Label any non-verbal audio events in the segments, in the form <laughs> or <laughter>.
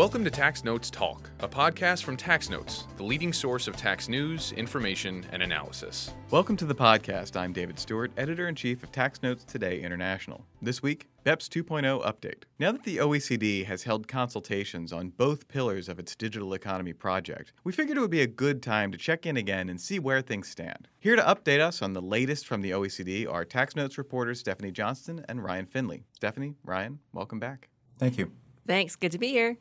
Welcome to Tax Notes Talk, a podcast from Tax Notes, the leading source of tax news, information, and analysis. Welcome to the podcast. I'm David Stewart, editor in chief of Tax Notes Today International. This week, BEPS 2.0 update. Now that the OECD has held consultations on both pillars of its digital economy project, we figured it would be a good time to check in again and see where things stand. Here to update us on the latest from the OECD are Tax Notes reporters Stephanie Johnston and Ryan Finley. Stephanie, Ryan, welcome back. Thank you. Thanks. Good to be here.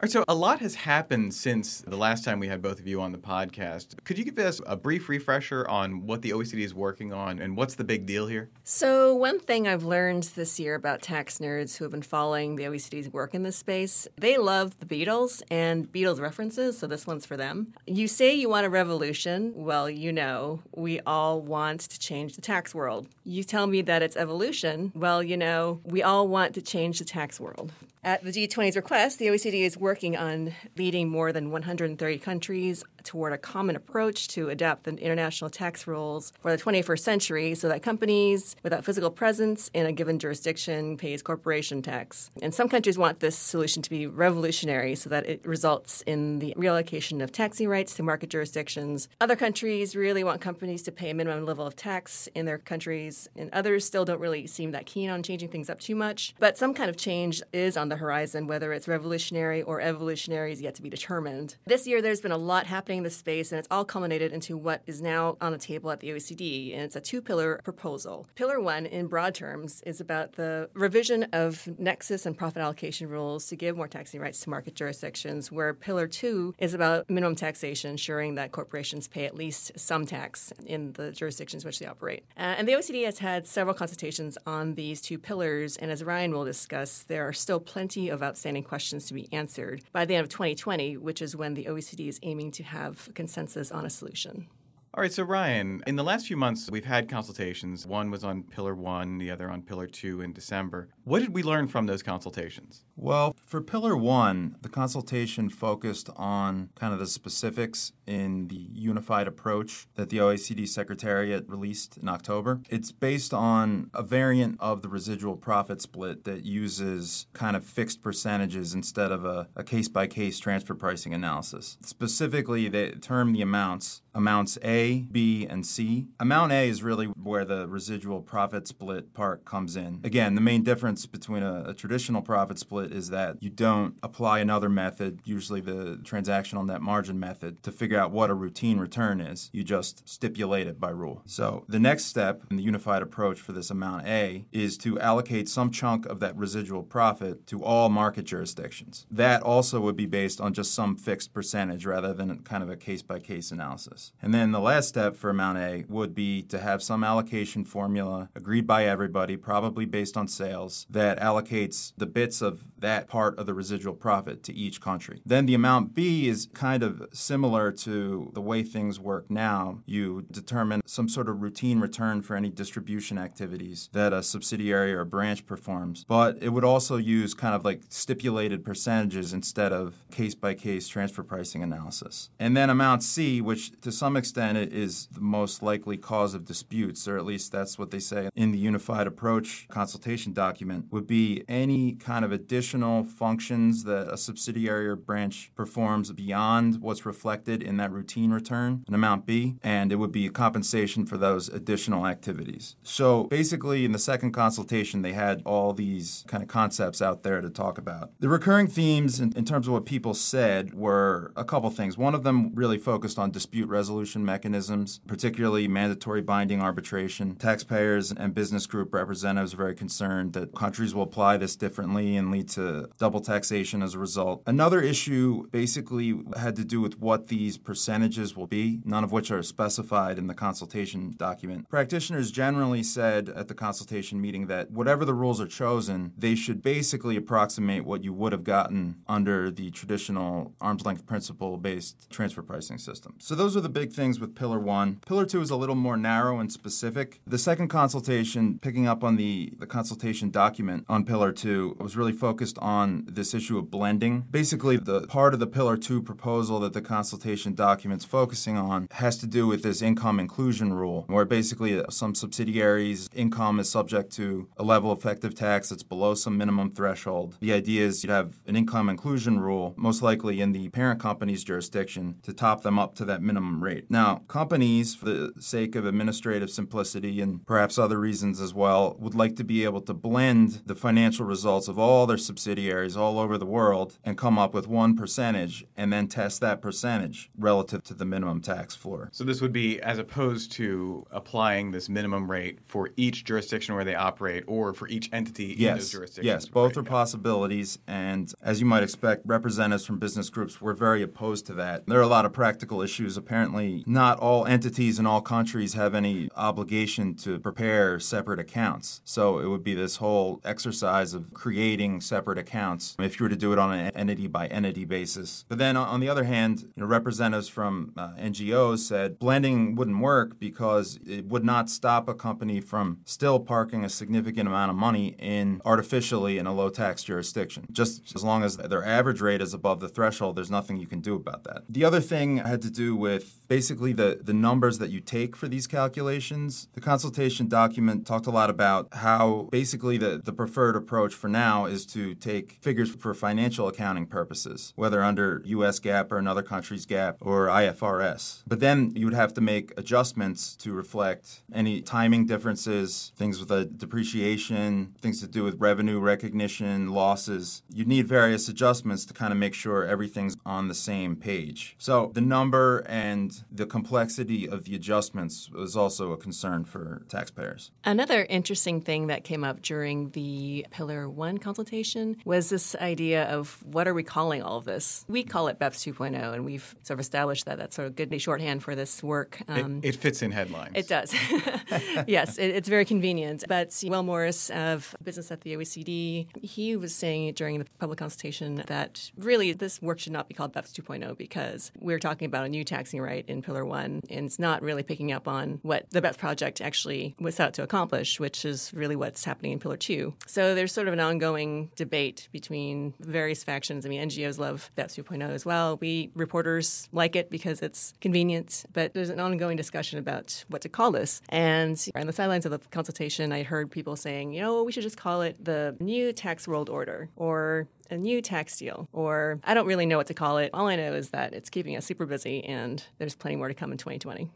All right, so a lot has happened since the last time we had both of you on the podcast. Could you give us a brief refresher on what the OECD is working on and what's the big deal here? So, one thing I've learned this year about tax nerds who have been following the OECD's work in this space, they love the Beatles and Beatles references, so this one's for them. You say you want a revolution. Well, you know, we all want to change the tax world. You tell me that it's evolution. Well, you know, we all want to change the tax world. At the G20's request, the OECD is working on leading more than 130 countries toward a common approach to adapt the international tax rules for the 21st century so that companies without physical presence in a given jurisdiction pays corporation tax. And some countries want this solution to be revolutionary so that it results in the reallocation of taxing rights to market jurisdictions. Other countries really want companies to pay a minimum level of tax in their countries, and others still don't really seem that keen on changing things up too much. But some kind of change is on the horizon, whether it's revolutionary or evolutionary is yet to be determined. This year, there's been a lot happening in this space, and it's all culminated into what is now on the table at the OECD, and it's a two pillar proposal. Pillar one, in broad terms, is about the revision of nexus and profit allocation rules to give more taxing rights to market jurisdictions, where pillar two is about minimum taxation, ensuring that corporations pay at least some tax in the jurisdictions which they operate. Uh, and the OECD has had several consultations on these two pillars, and as Ryan will discuss, there are still plenty of outstanding questions to be answered by the end of 2020, which is when the OECD is aiming to have consensus on a solution. All right, so Ryan, in the last few months, we've had consultations. One was on Pillar 1, the other on Pillar 2 in December. What did we learn from those consultations? Well, for Pillar 1, the consultation focused on kind of the specifics in the unified approach that the OECD Secretariat released in October. It's based on a variant of the residual profit split that uses kind of fixed percentages instead of a case by case transfer pricing analysis. Specifically, they term the amounts amounts A, B, and C. Amount A is really where the residual profit split part comes in. Again, the main difference between a, a, traditional profit split is that you don't apply another method, usually the transactional net margin method, to figure out what a routine return is. You just stipulate it by rule. So the next step in the unified approach for this amount A is to allocate some chunk of that residual profit to all market jurisdictions. That also would be based on just some fixed percentage rather than kind of a case by case analysis. And then the last step for amount A would be to have some allocation formula agreed by everybody, probably based on sales, that allocates the bits of that part of the residual profit to each country. Then the amount B is kind of similar to the way things work now. You determine some sort of routine return for any distribution activities that a subsidiary or branch performs, but it would also use kind of like stipulated percentages instead of case by case transfer pricing analysis. And then amount C, which to some extent it is the most likely cause of disputes, or at least that's what they say in the unified approach consultation document, would be any kind of additional functions that a subsidiary or branch performs beyond what's reflected in that routine return, an amount B, and it would be a compensation for those additional activities. So basically, in the second consultation, they had all these kind of concepts out there to talk about. The recurring themes in, in terms of what people said were a couple things. One of them really focused on dispute resolution resolution mechanisms, particularly mandatory binding arbitration. Taxpayers and business group representatives are very concerned that countries will apply this differently and lead to double taxation as a result. Another issue basically had to do with what these percentages will be, none of which are specified in the consultation document. Practitioners generally said at the consultation meeting that whatever the rules are chosen, they should basically approximate what you would have gotten under the traditional arm's length principle based transfer pricing system. So those are the the big things with Pillar 1. Pillar 2 is a little more narrow and specific. The second consultation, picking up on the, the consultation document on Pillar 2, was really focused on this issue of blending. Basically, the part of the Pillar 2 proposal that the consultation document's focusing on has to do with this income inclusion rule, where basically uh, some subsidiaries' income is subject to a level effective tax that's below some minimum threshold. The idea is you'd have an income inclusion rule, most likely in the parent company's jurisdiction, to top them up to that minimum rate. Now, companies, for the sake of administrative simplicity and perhaps other reasons as well, would like to be able to blend the financial results of all their subsidiaries all over the world and come up with one percentage and then test that percentage relative to the minimum tax floor. So this would be as opposed to applying this minimum rate for each jurisdiction where they operate or for each entity yes. in those jurisdictions. Yes, both right, are possibilities. And as you might expect, representatives from business groups were very opposed to that. There are a lot of practical issues. Apparently, not all entities in all countries have any obligation to prepare separate accounts. So it would be this whole exercise of creating separate accounts if you were to do it on an entity by entity basis. But then on the other hand, you know, representatives from uh, NGOs said blending wouldn't work because it would not stop a company from still parking a significant amount of money in artificially in a low tax jurisdiction. Just as long as their average rate is above the threshold, there's nothing you can do about that. The other thing had to do with basically the, the numbers that you take for these calculations. The consultation document talked a lot about how basically the, the preferred approach for now is to take figures for financial accounting purposes, whether under US GAAP or another country's GAAP or IFRS. But then you would have to make adjustments to reflect any timing differences, things with a depreciation, things to do with revenue recognition, losses. You need various adjustments to kind of make sure everything's on the same page. So the number and the complexity of the adjustments was also a concern for taxpayers. Another interesting thing that came up during the Pillar 1 consultation was this idea of what are we calling all of this? We call it BEPS 2.0, and we've sort of established that that's sort of good shorthand for this work. Um, it, it, fits in headlines. It does. <laughs> yes, it, it's very convenient. But Will Morris of Business at the OECD, he was saying during the public consultation that really this work should not be called BEPS 2.0 because we're talking about a new taxing right in Pillar 1, and it's not really picking up on what the BEPS project actually was out to accomplish, which is really what's happening in Pillar 2. So there's sort of an ongoing debate between various factions. I mean, NGOs love BEPS 2.0 as well. We reporters like it because it's convenient, but there's an ongoing discussion about what to call this. And on the sidelines of the consultation, I heard people saying, you know, we should just call it the new tax world order or a new tax deal, or I don't really know what to call it. All I know is that it's keeping us super busy and there's plenty more to come in 2020.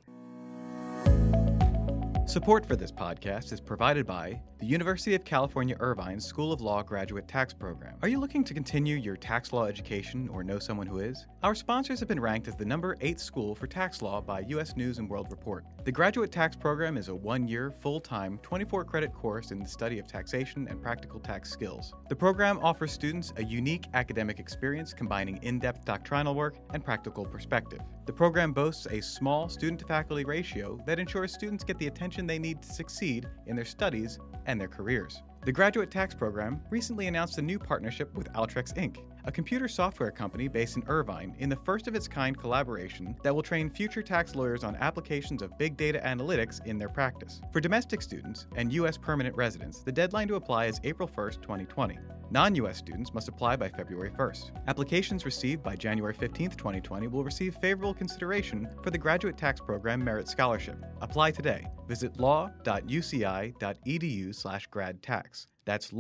Support for this podcast is provided by the University of California Irvine School of Law Graduate Tax Program. Are you looking to continue your tax law education or know someone who is? Our sponsors have been ranked as the number 8 school for tax law by US News and World Report. The Graduate Tax Program is a one year, full time, 24 credit course in the study of taxation and practical tax skills. The program offers students a unique academic experience combining in depth doctrinal work and practical perspective. The program boasts a small student to faculty ratio that ensures students get the attention they need to succeed in their studies and their careers. The Graduate Tax Program recently announced a new partnership with Alteryx Inc., a computer software company based in Irvine, in the first of its kind collaboration that will train future tax lawyers on applications of big data analytics in their practice. For domestic students and U.S. permanent residents, the deadline to apply is April 1st, 2020. Non US students must apply by February 1st. Applications received by January 15, 2020 will receive favorable consideration for the Graduate Tax Program Merit Scholarship. Apply today. Visit law.uci.edu/gradtax. That's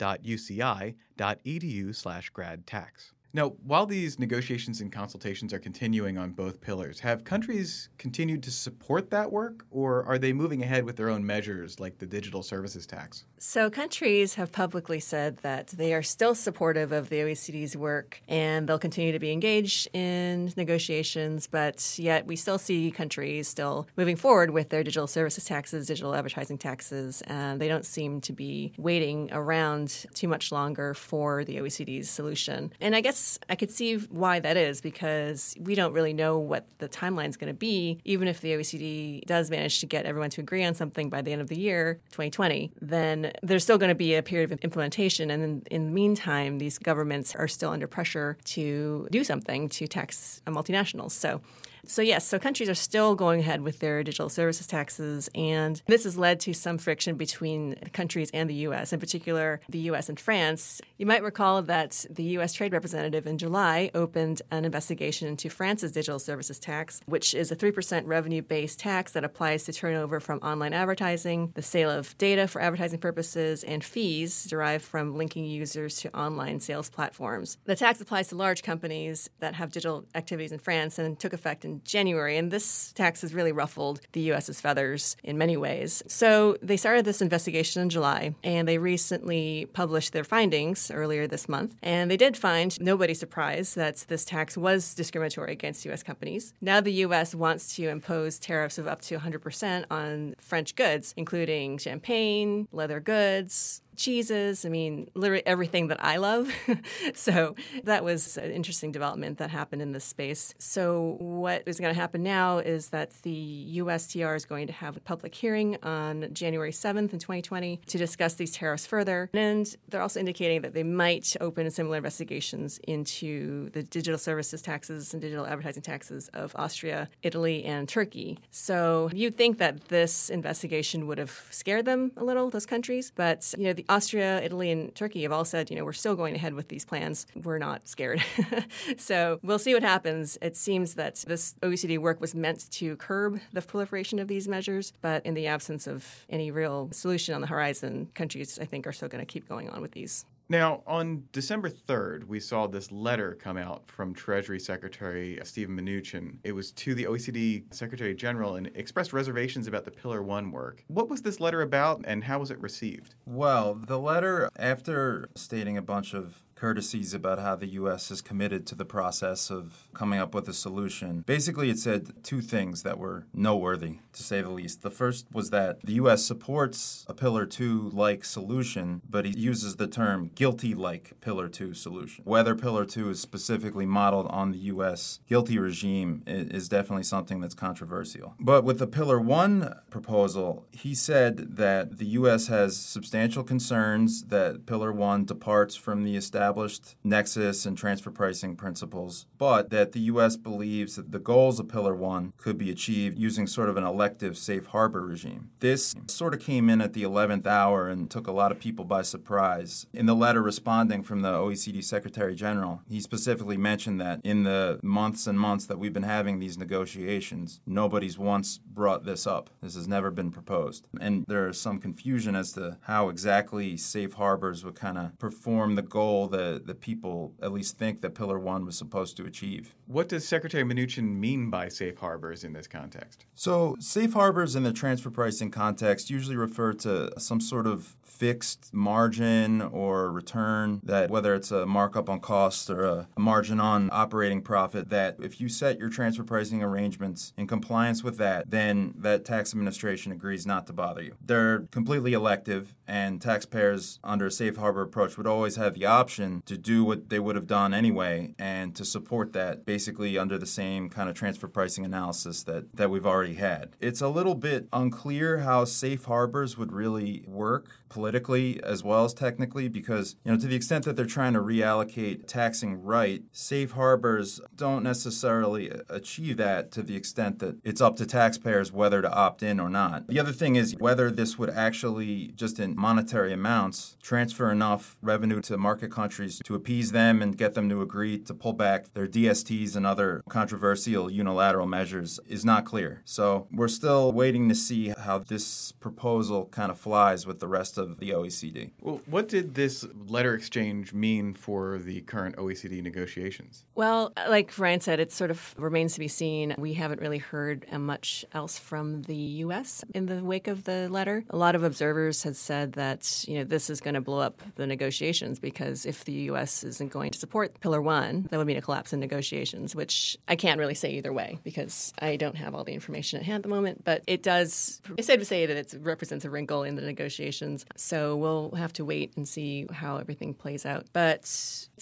law.uci.edu/gradtax. Now, while these negotiations and consultations are continuing on both pillars, have countries continued to support that work, or are they moving ahead with their own measures like the digital services tax? So, countries have publicly said that they are still supportive of the OECD's work and they'll continue to be engaged in negotiations, but yet we still see countries still moving forward with their digital services taxes, digital advertising taxes, and they don't seem to be waiting around too much longer for the OECD's solution. And I guess I could see why that is because we don't really know what the timeline is going to be. Even if the OECD does manage to get everyone to agree on something by the end of the year, 2020, then there's still going to be a period of implementation. And in, in the meantime, these governments are still under pressure to do something to tax multinationals. So So, yes, so countries are still going ahead with their digital services taxes, and this has led to some friction between countries and the U.S., in particular, the U.S. and France. You might recall that the U.S. Trade Representative in July opened an investigation into France's digital services tax, which is a 3% revenue based tax that applies to turnover from online advertising, the sale of data for advertising purposes, and fees derived from linking users to online sales platforms. The tax applies to large companies that have digital activities in France and took effect in January. And this tax has really ruffled the U.S.'s feathers in many ways. So they started this investigation in July, and they recently published their findings earlier this month. And they did find, nobody surprised, that this tax was discriminatory against U.S. companies. Now the U.S. wants to impose tariffs of up to 100% on French goods, including champagne, leather goods, cheeses. I mean, literally everything that I love. <laughs> so that was an interesting development that happened in this space. So what is going to happen now is that the USTR is going to have a public hearing on January 7th in 2020 to discuss these tariffs further. And they're also indicating that they might open similar investigations into the digital services taxes and digital advertising taxes of Austria, Italy, and Turkey. So you'd think that this investigation would have scared them a little, those countries. But, you know, the Austria, Italy, and Turkey have all said, you know, we're still going ahead with these plans. We're not scared. <laughs> so we'll see what happens. It seems that this OECD work was meant to curb the proliferation of these measures, but in the absence of any real solution on the horizon, countries, I think, are still going to keep going on with these. Now, on December 3rd, we saw this letter come out from Treasury Secretary uh, Steven Mnuchin. It was to the OECD Secretary General and expressed reservations about the Pillar 1 work. What was this letter about and how was it received? Well, the letter, after stating a bunch of courtesies about how the U.S. is committed to the process of coming up with a solution. Basically, it said two things that were noteworthy, to say the least. The first was that the U.S. supports a Pillar 2 like solution, but he uses the term GILTI like Pillar 2 solution. Whether Pillar 2 is specifically modeled on the U.S. GILTI regime is definitely something that's controversial. But with the Pillar 1 proposal, he said that the U.S. has substantial concerns that Pillar 1 departs from the established established nexus and transfer pricing principles, but that the U.S. believes that the goals of Pillar 1 could be achieved using sort of an elective safe harbor regime. This sort of came in at the 11th hour and took a lot of people by surprise. In the letter responding from the OECD Secretary General, he specifically mentioned that in the months and months that we've been having these negotiations, nobody's once brought this up. This has never been proposed. And there is some confusion as to how exactly safe harbors would kind of perform the goal that the, the people at least think that Pillar 1 was supposed to achieve. What does Secretary Mnuchin mean by safe harbors in this context? So, safe harbors in the transfer pricing context usually refer to some sort of fixed margin or return that whether it's a markup on cost or a margin on operating profit that if you set your transfer pricing arrangements in compliance with that then that tax administration agrees not to bother you they're completely elective and taxpayers under a safe harbor approach would always have the option to do what they would have done anyway and to support that basically under the same kind of transfer pricing analysis that, that we've already had. It's a little bit unclear how safe harbors would really work politically as well as technically because you know to the extent that they're trying to reallocate taxing right safe harbors don't necessarily achieve that to the extent that it's up to taxpayers whether to opt in or not the other thing is whether this would actually just in monetary amounts transfer enough revenue to market countries to appease them and get them to agree to pull back their DSTs and other controversial unilateral measures is not clear so we're still waiting to see how this proposal kind of flies with the rest of the OECD. Well, what did this letter exchange mean for the current OECD negotiations? Well, like Ryan said, it sort of remains to be seen. We haven't really heard uh, much else from the U.S. in the wake of the letter. A lot of observers have said that you know this is going to blow up the negotiations because if the U.S. isn't going to support Pillar One, that would mean a collapse in negotiations. Which I can't really say either way because I don't have all the information at hand at the moment. But it does. It's safe to say that it represents a wrinkle in the negotiations. So we'll have to wait and see how everything plays out. But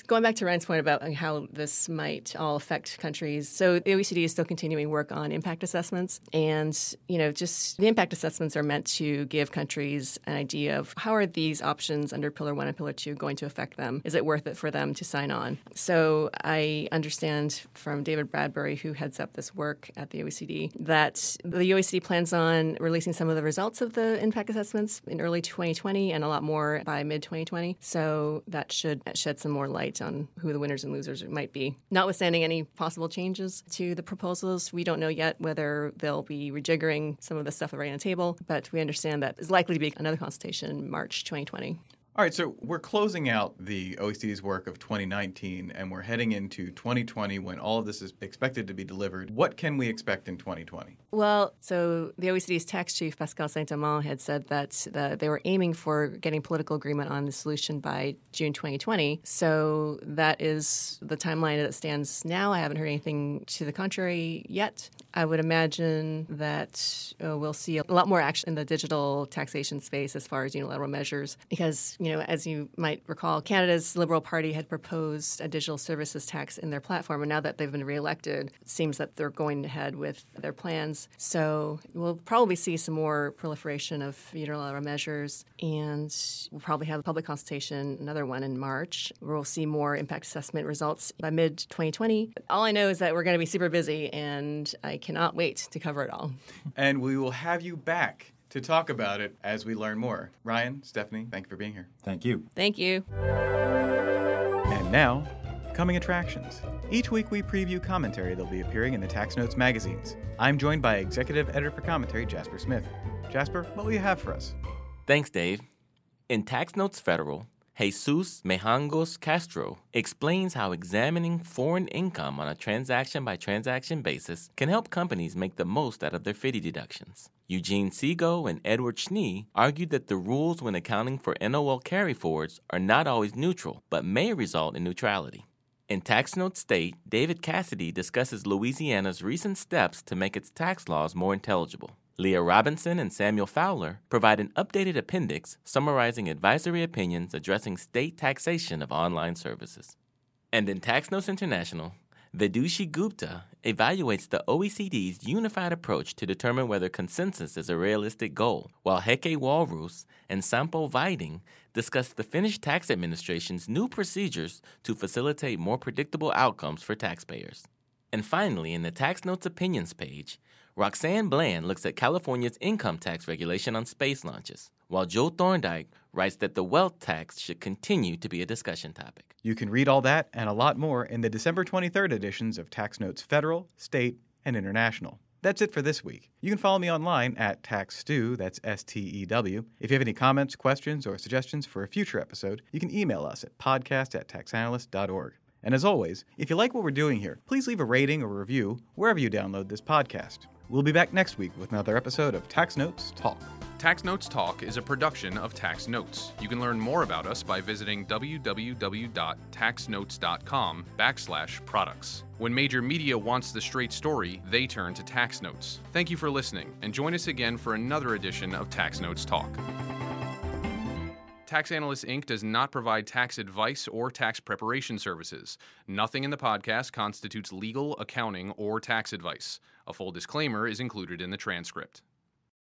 going back to Ryan's point about how this might all affect countries, so the OECD is still continuing work on impact assessments, and you know, just the impact assessments are meant to give countries an idea of how are these options under Pillar One and Pillar Two going to affect them. Is it worth it for them to sign on? So I understand from David Bradbury, who heads up this work at the OECD, that the OECD plans on releasing some of the results of the impact assessments in early 2020 and a lot more by mid 2020. So that should shed some more light on who the winners and losers might be. Notwithstanding any possible changes to the proposals, we don't know yet whether they'll be rejiggering some of the stuff already on the table, but we understand that it's likely to be another consultation in March 2020. All right, so we're closing out the OECD's work of 2019 and we're heading into 2020 when all of this is expected to be delivered. What can we expect in 2020? Well, so the OECD's tax chief, Pascal Saint Amans, had said that the, they were aiming for getting political agreement on the solution by June 2020. So that is the timeline that stands now. I haven't heard anything to the contrary yet. I would imagine that uh, we'll see a lot more action in the digital taxation space as far as unilateral measures because you know, as you might recall, Canada's Liberal Party had proposed a digital services tax in their platform, and now that they've been reelected, it seems that they're going ahead with their plans. So we'll probably see some more proliferation of unilateral measures, and we'll probably have a public consultation, another one in March, where we'll see more impact assessment results by mid 2020. All I know is that we're going to be super busy, and I cannot wait to cover it all. And we will have you back to talk about it as we learn more. Ryan, Stephanie, thank you for being here. Thank you. Thank you. And now, coming attractions. Each week we preview commentary that'll be appearing in the Tax Notes magazines. I'm joined by Executive Editor for Commentary, Jasper Smith. Jasper, what will you have for us? Thanks, Dave. In Tax Notes Federal, Jesus Mejangos Castro explains how examining foreign income on a transaction by transaction basis can help companies make the most out of their FDII deductions. Eugene Seago and Edward Schnee argued that the rules when accounting for NOL carryforwards are not always neutral, but may result in neutrality. In Tax Note State, David Cassidy discusses Louisiana's recent steps to make its tax laws more intelligible. Leah Robinson and Samuel Fowler provide an updated appendix summarizing advisory opinions addressing state taxation of online services. And in Tax Notes International, Vidushi Gupta evaluates the OECD's unified approach to determine whether consensus is a realistic goal, while Heike Walrus and Sampo Viding discuss the Finnish tax administration's new procedures to facilitate more predictable outcomes for taxpayers. And finally, in the Tax Notes Opinions page, Roxanne Bland looks at California's income tax regulation on space launches, while Joe Thorndike writes that the wealth tax should continue to be a discussion topic. You can read all that and a lot more in the December 23rd editions of Tax Notes Federal, State, and International. That's it for this week. You can follow me online at TaxStew, that's S T E W. If you have any comments, questions, or suggestions for a future episode, you can email us at podcast at taxanalyst.org. And as always, if you like what we're doing here, please leave a rating or review wherever you download this podcast. We'll be back next week with another episode of Tax Notes Talk. Tax Notes Talk is a production of Tax Notes. You can learn more about us by visiting www.taxnotes.com backslash products. When major media wants the straight story, they turn to Tax Notes. Thank you for listening, and join us again for another edition of Tax Notes Talk. Tax Analysts Inc. does not provide tax advice or tax preparation services. Nothing in the podcast constitutes legal, accounting, or tax advice. A full disclaimer is included in the transcript.